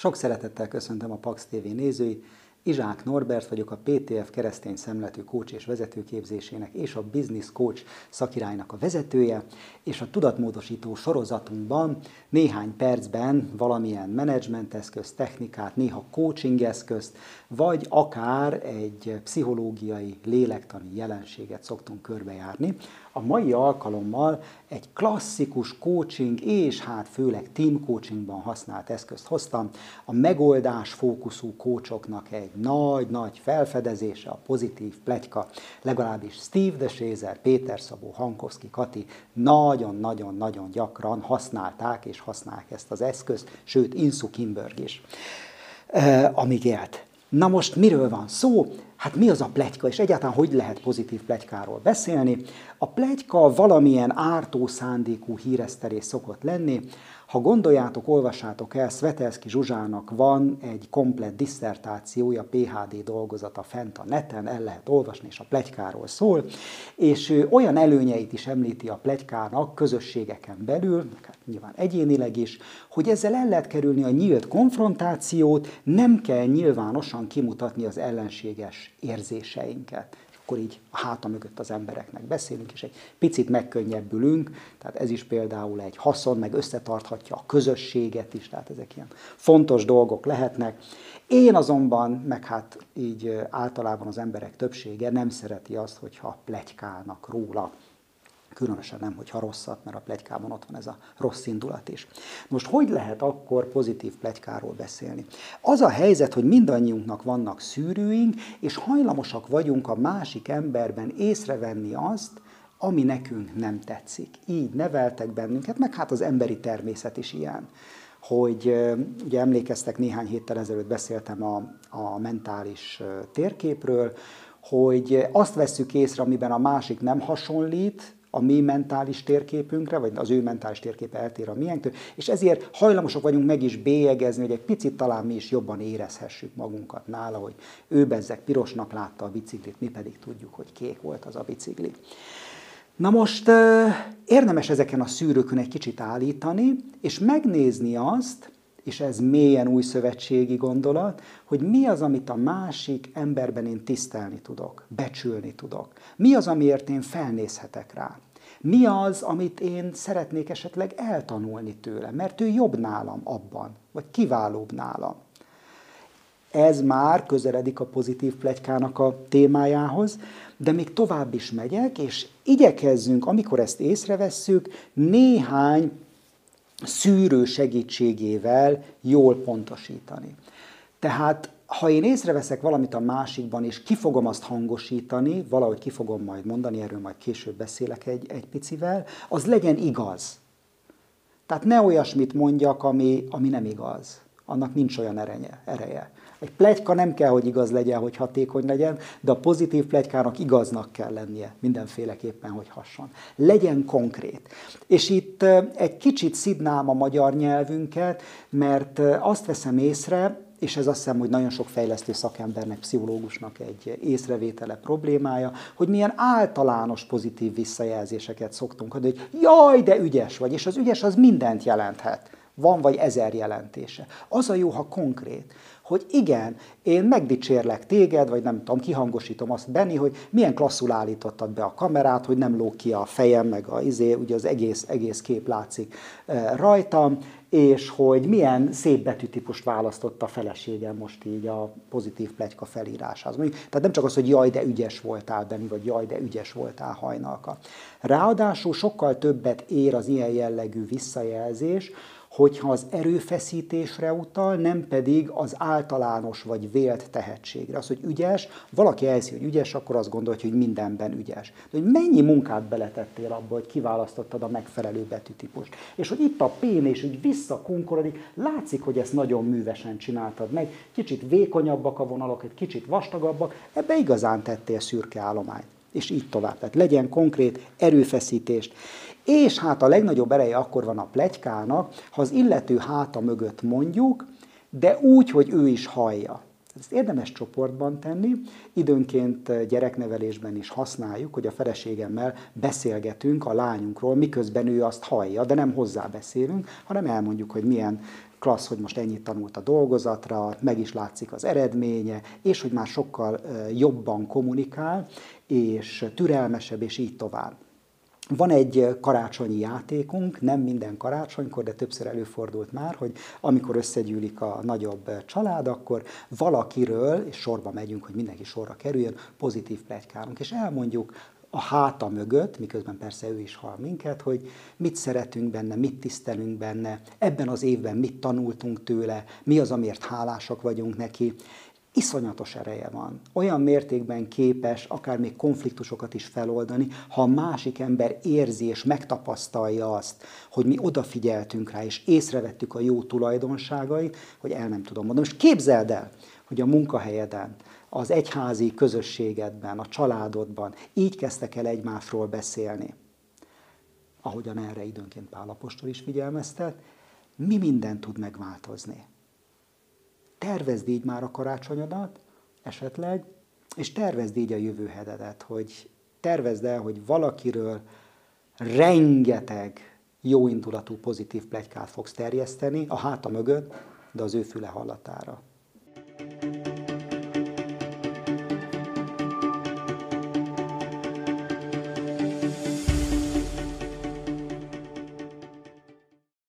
Sok szeretettel köszöntöm a Pax TV nézőit. Izsák Norbert vagyok, a PTF keresztény szemletű coach és vezetőképzésének és a Business Coach szakirálynak a vezetője, és a tudatmódosító sorozatunkban néhány percben valamilyen menedzsment eszközt, technikát, néha coaching eszközt, vagy akár egy pszichológiai, lélektani jelenséget szoktunk körbejárni. A mai alkalommal egy klasszikus coaching és hát főleg team coachingban használt eszközt hoztam, a megoldás fókuszú coachoknak egy nagy-nagy felfedezése, a pozitív pletyka, legalábbis Steve de Shazer, Péter Szabó, Hankowski, Kati nagyon-nagyon-nagyon gyakran használták és használják ezt az eszközt, sőt Insu Kimberg is, eh, amíg élt. Na most miről van szó? Hát mi az a plegyka, és egyáltalán hogy lehet pozitív plegykáról beszélni? A plegyka valamilyen ártó szándékú híresztelés szokott lenni, ha gondoljátok, olvassátok el, Svetelszki Zsuzsának van egy komplett disszertációja, PHD dolgozata fent a neten, el lehet olvasni, és a plegykáról szól, és olyan előnyeit is említi a plegykának közösségeken belül, hát nyilván egyénileg is, hogy ezzel el lehet kerülni a nyílt konfrontációt, nem kell nyilvánosan kimutatni az ellenséges érzéseinket. Akkor így a háta mögött az embereknek beszélünk, és egy picit megkönnyebbülünk, tehát ez is például egy haszon, meg összetarthatja a közösséget is, tehát ezek ilyen fontos dolgok lehetnek. Én azonban, meg hát így általában az emberek többsége nem szereti azt, hogyha plegykálnak róla különösen nem, hogyha rosszat, mert a plegykában ott van ez a rossz indulat is. Most hogy lehet akkor pozitív plegykáról beszélni? Az a helyzet, hogy mindannyiunknak vannak szűrőink, és hajlamosak vagyunk a másik emberben észrevenni azt, ami nekünk nem tetszik. Így neveltek bennünket, meg hát az emberi természet is ilyen hogy ugye emlékeztek, néhány héttel ezelőtt beszéltem a, a mentális térképről, hogy azt vesszük észre, amiben a másik nem hasonlít, a mi mentális térképünkre, vagy az ő mentális térképe eltér a miénktől, és ezért hajlamosak vagyunk meg is bélyegezni, hogy egy picit talán mi is jobban érezhessük magunkat nála, hogy ő bezzek pirosnak látta a biciklit, mi pedig tudjuk, hogy kék volt az a bicikli. Na most érdemes ezeken a szűrőkön egy kicsit állítani, és megnézni azt, és ez mélyen új szövetségi gondolat, hogy mi az, amit a másik emberben én tisztelni tudok, becsülni tudok. Mi az, amiért én felnézhetek rá. Mi az, amit én szeretnék esetleg eltanulni tőle, mert ő jobb nálam abban, vagy kiválóbb nálam. Ez már közeledik a pozitív plegykának a témájához, de még tovább is megyek, és igyekezzünk, amikor ezt észrevesszük, néhány szűrő segítségével jól pontosítani. Tehát ha én észreveszek valamit a másikban, és ki fogom azt hangosítani, valahogy ki fogom majd mondani, erről majd később beszélek egy, egy picivel, az legyen igaz. Tehát ne olyasmit mondjak, ami, ami nem igaz. Annak nincs olyan ereje. ereje. Egy plegyka nem kell, hogy igaz legyen, hogy hatékony legyen, de a pozitív plegykának igaznak kell lennie mindenféleképpen, hogy hasson. Legyen konkrét. És itt egy kicsit szidnám a magyar nyelvünket, mert azt veszem észre, és ez azt hiszem, hogy nagyon sok fejlesztő szakembernek, pszichológusnak egy észrevétele problémája, hogy milyen általános pozitív visszajelzéseket szoktunk adni, hogy jaj, de ügyes vagy, és az ügyes az mindent jelenthet. Van vagy ezer jelentése. Az a jó, ha konkrét hogy igen, én megdicsérlek téged, vagy nem tudom, kihangosítom azt Benni, hogy milyen klasszul állítottad be a kamerát, hogy nem lóg ki a fejem, meg a izé, ugye az egész, egész kép látszik e, rajtam, és hogy milyen szép betűtípust választott a feleségem most így a pozitív plegyka felírásához. Tehát nem csak az, hogy jaj, de ügyes voltál, Benni, vagy jaj, de ügyes voltál, hajnalka. Ráadásul sokkal többet ér az ilyen jellegű visszajelzés, hogyha az erőfeszítésre utal, nem pedig az általános vagy vélt tehetségre. Az, hogy ügyes, valaki elhiszi, hogy ügyes, akkor azt gondolja, hogy mindenben ügyes. De hogy mennyi munkát beletettél abba, hogy kiválasztottad a megfelelő betűtípust. És hogy itt a pén, és hogy visszakunkorodik, látszik, hogy ezt nagyon művesen csináltad meg. Kicsit vékonyabbak a vonalak, egy kicsit vastagabbak, ebbe igazán tettél szürke állományt és így tovább. Tehát legyen konkrét erőfeszítést. És hát a legnagyobb ereje akkor van a plegykának, ha az illető háta mögött mondjuk, de úgy, hogy ő is hallja. Ezt érdemes csoportban tenni, időnként gyereknevelésben is használjuk, hogy a feleségemmel beszélgetünk a lányunkról, miközben ő azt hallja, de nem hozzá beszélünk, hanem elmondjuk, hogy milyen klassz, hogy most ennyit tanult a dolgozatra, meg is látszik az eredménye, és hogy már sokkal jobban kommunikál, és türelmesebb, és így tovább. Van egy karácsonyi játékunk, nem minden karácsonykor, de többször előfordult már, hogy amikor összegyűlik a nagyobb család, akkor valakiről, és sorba megyünk, hogy mindenki sorra kerüljön, pozitív plegykálunk, és elmondjuk a háta mögött, miközben persze ő is hall minket, hogy mit szeretünk benne, mit tisztelünk benne, ebben az évben mit tanultunk tőle, mi az, amiért hálásak vagyunk neki, iszonyatos ereje van. Olyan mértékben képes akár még konfliktusokat is feloldani, ha a másik ember érzi és megtapasztalja azt, hogy mi odafigyeltünk rá, és észrevettük a jó tulajdonságait, hogy el nem tudom mondani. Most képzeld el, hogy a munkahelyeden, az egyházi közösségedben, a családodban így kezdtek el egymásról beszélni, ahogyan erre időnként Pálapostól is figyelmeztet, mi minden tud megváltozni tervezd így már a karácsonyodat, esetleg, és tervezd így a jövő hetedet, hogy tervezd el, hogy valakiről rengeteg jóindulatú pozitív plegykát fogsz terjeszteni a háta mögött, de az ő füle hallatára.